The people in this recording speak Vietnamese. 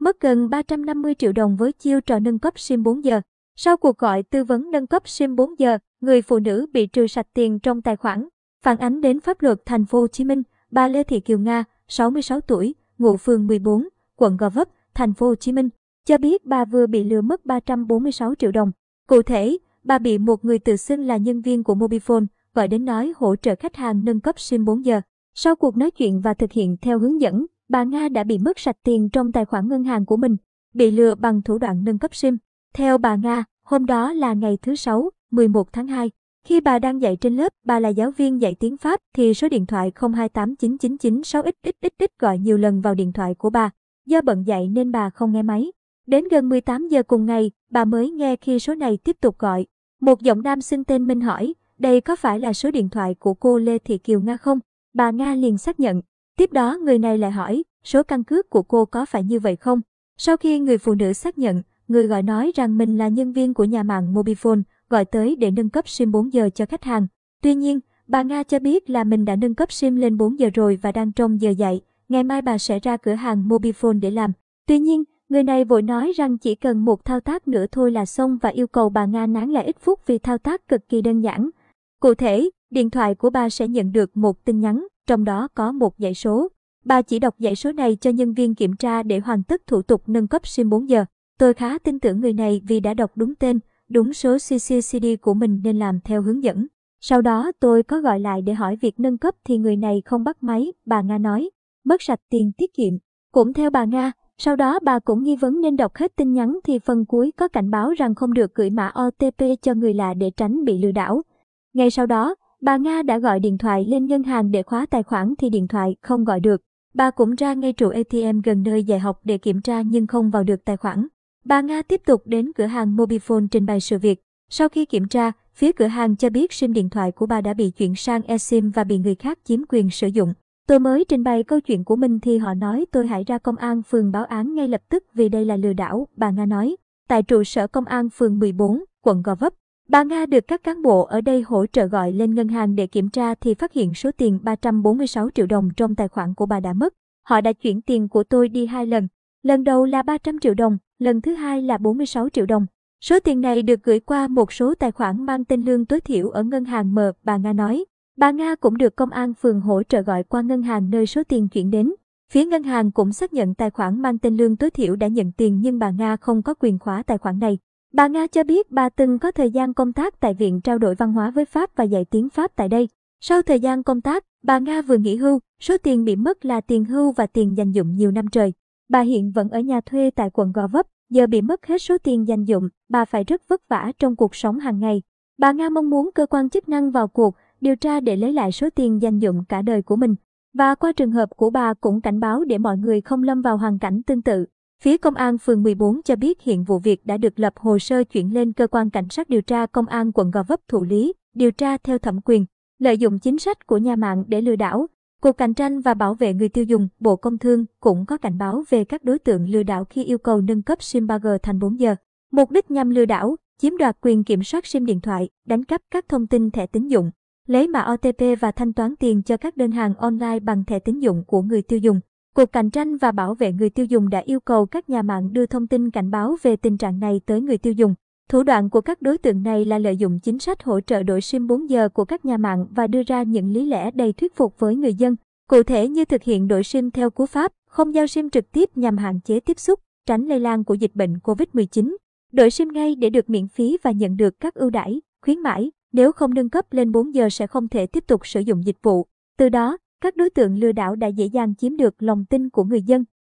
mất gần 350 triệu đồng với chiêu trò nâng cấp SIM 4 giờ. Sau cuộc gọi tư vấn nâng cấp SIM 4 giờ, người phụ nữ bị trừ sạch tiền trong tài khoản. Phản ánh đến pháp luật thành phố Hồ Chí Minh, bà Lê Thị Kiều Nga, 66 tuổi, ngụ phường 14, quận Gò Vấp, thành phố Hồ Chí Minh, cho biết bà vừa bị lừa mất 346 triệu đồng. Cụ thể, bà bị một người tự xưng là nhân viên của Mobifone gọi đến nói hỗ trợ khách hàng nâng cấp SIM 4 giờ. Sau cuộc nói chuyện và thực hiện theo hướng dẫn, bà Nga đã bị mất sạch tiền trong tài khoản ngân hàng của mình, bị lừa bằng thủ đoạn nâng cấp SIM. Theo bà Nga, hôm đó là ngày thứ Sáu, 11 tháng 2. Khi bà đang dạy trên lớp, bà là giáo viên dạy tiếng Pháp thì số điện thoại 02899996xxx gọi nhiều lần vào điện thoại của bà. Do bận dạy nên bà không nghe máy. Đến gần 18 giờ cùng ngày, bà mới nghe khi số này tiếp tục gọi. Một giọng nam xưng tên Minh hỏi, đây có phải là số điện thoại của cô Lê Thị Kiều Nga không? Bà Nga liền xác nhận. Tiếp đó người này lại hỏi, số căn cước của cô có phải như vậy không? Sau khi người phụ nữ xác nhận, người gọi nói rằng mình là nhân viên của nhà mạng Mobifone, gọi tới để nâng cấp SIM 4 giờ cho khách hàng. Tuy nhiên, bà Nga cho biết là mình đã nâng cấp SIM lên 4 giờ rồi và đang trong giờ dạy. Ngày mai bà sẽ ra cửa hàng Mobifone để làm. Tuy nhiên, người này vội nói rằng chỉ cần một thao tác nữa thôi là xong và yêu cầu bà Nga nán lại ít phút vì thao tác cực kỳ đơn giản. Cụ thể, điện thoại của bà sẽ nhận được một tin nhắn, trong đó có một dãy số. Bà chỉ đọc dãy số này cho nhân viên kiểm tra để hoàn tất thủ tục nâng cấp SIM 4 giờ. Tôi khá tin tưởng người này vì đã đọc đúng tên, đúng số CCCD của mình nên làm theo hướng dẫn. Sau đó tôi có gọi lại để hỏi việc nâng cấp thì người này không bắt máy, bà Nga nói, mất sạch tiền tiết kiệm. Cũng theo bà Nga, sau đó bà cũng nghi vấn nên đọc hết tin nhắn thì phần cuối có cảnh báo rằng không được gửi mã OTP cho người lạ để tránh bị lừa đảo. Ngay sau đó, bà Nga đã gọi điện thoại lên ngân hàng để khóa tài khoản thì điện thoại không gọi được. Bà cũng ra ngay trụ ATM gần nơi dạy học để kiểm tra nhưng không vào được tài khoản. Bà Nga tiếp tục đến cửa hàng Mobifone trình bày sự việc. Sau khi kiểm tra, phía cửa hàng cho biết SIM điện thoại của bà đã bị chuyển sang eSIM và bị người khác chiếm quyền sử dụng. Tôi mới trình bày câu chuyện của mình thì họ nói tôi hãy ra công an phường báo án ngay lập tức vì đây là lừa đảo, bà Nga nói. Tại trụ sở công an phường 14, quận Gò Vấp, bà Nga được các cán bộ ở đây hỗ trợ gọi lên ngân hàng để kiểm tra thì phát hiện số tiền 346 triệu đồng trong tài khoản của bà đã mất. Họ đã chuyển tiền của tôi đi hai lần. Lần đầu là 300 triệu đồng, lần thứ hai là 46 triệu đồng. Số tiền này được gửi qua một số tài khoản mang tên lương tối thiểu ở ngân hàng M, bà Nga nói. Bà Nga cũng được công an phường hỗ trợ gọi qua ngân hàng nơi số tiền chuyển đến. Phía ngân hàng cũng xác nhận tài khoản mang tên lương tối thiểu đã nhận tiền nhưng bà Nga không có quyền khóa tài khoản này. Bà Nga cho biết bà từng có thời gian công tác tại Viện trao đổi văn hóa với Pháp và dạy tiếng Pháp tại đây. Sau thời gian công tác, bà Nga vừa nghỉ hưu, số tiền bị mất là tiền hưu và tiền dành dụng nhiều năm trời. Bà hiện vẫn ở nhà thuê tại quận Gò Vấp, giờ bị mất hết số tiền dành dụng, bà phải rất vất vả trong cuộc sống hàng ngày. Bà Nga mong muốn cơ quan chức năng vào cuộc, điều tra để lấy lại số tiền dành dụng cả đời của mình. Và qua trường hợp của bà cũng cảnh báo để mọi người không lâm vào hoàn cảnh tương tự. Phía công an phường 14 cho biết hiện vụ việc đã được lập hồ sơ chuyển lên cơ quan cảnh sát điều tra công an quận Gò Vấp thụ lý, điều tra theo thẩm quyền. Lợi dụng chính sách của nhà mạng để lừa đảo, Cục Cạnh tranh và Bảo vệ người tiêu dùng, Bộ Công Thương cũng có cảnh báo về các đối tượng lừa đảo khi yêu cầu nâng cấp SIM 3G thành 4 giờ. Mục đích nhằm lừa đảo, chiếm đoạt quyền kiểm soát SIM điện thoại, đánh cắp các thông tin thẻ tín dụng, lấy mã OTP và thanh toán tiền cho các đơn hàng online bằng thẻ tín dụng của người tiêu dùng. Cục Cạnh tranh và Bảo vệ người tiêu dùng đã yêu cầu các nhà mạng đưa thông tin cảnh báo về tình trạng này tới người tiêu dùng. Thủ đoạn của các đối tượng này là lợi dụng chính sách hỗ trợ đổi SIM 4 giờ của các nhà mạng và đưa ra những lý lẽ đầy thuyết phục với người dân. Cụ thể như thực hiện đổi SIM theo cú pháp, không giao SIM trực tiếp nhằm hạn chế tiếp xúc, tránh lây lan của dịch bệnh COVID-19. Đổi SIM ngay để được miễn phí và nhận được các ưu đãi, khuyến mãi. Nếu không nâng cấp lên 4 giờ sẽ không thể tiếp tục sử dụng dịch vụ. Từ đó, các đối tượng lừa đảo đã dễ dàng chiếm được lòng tin của người dân.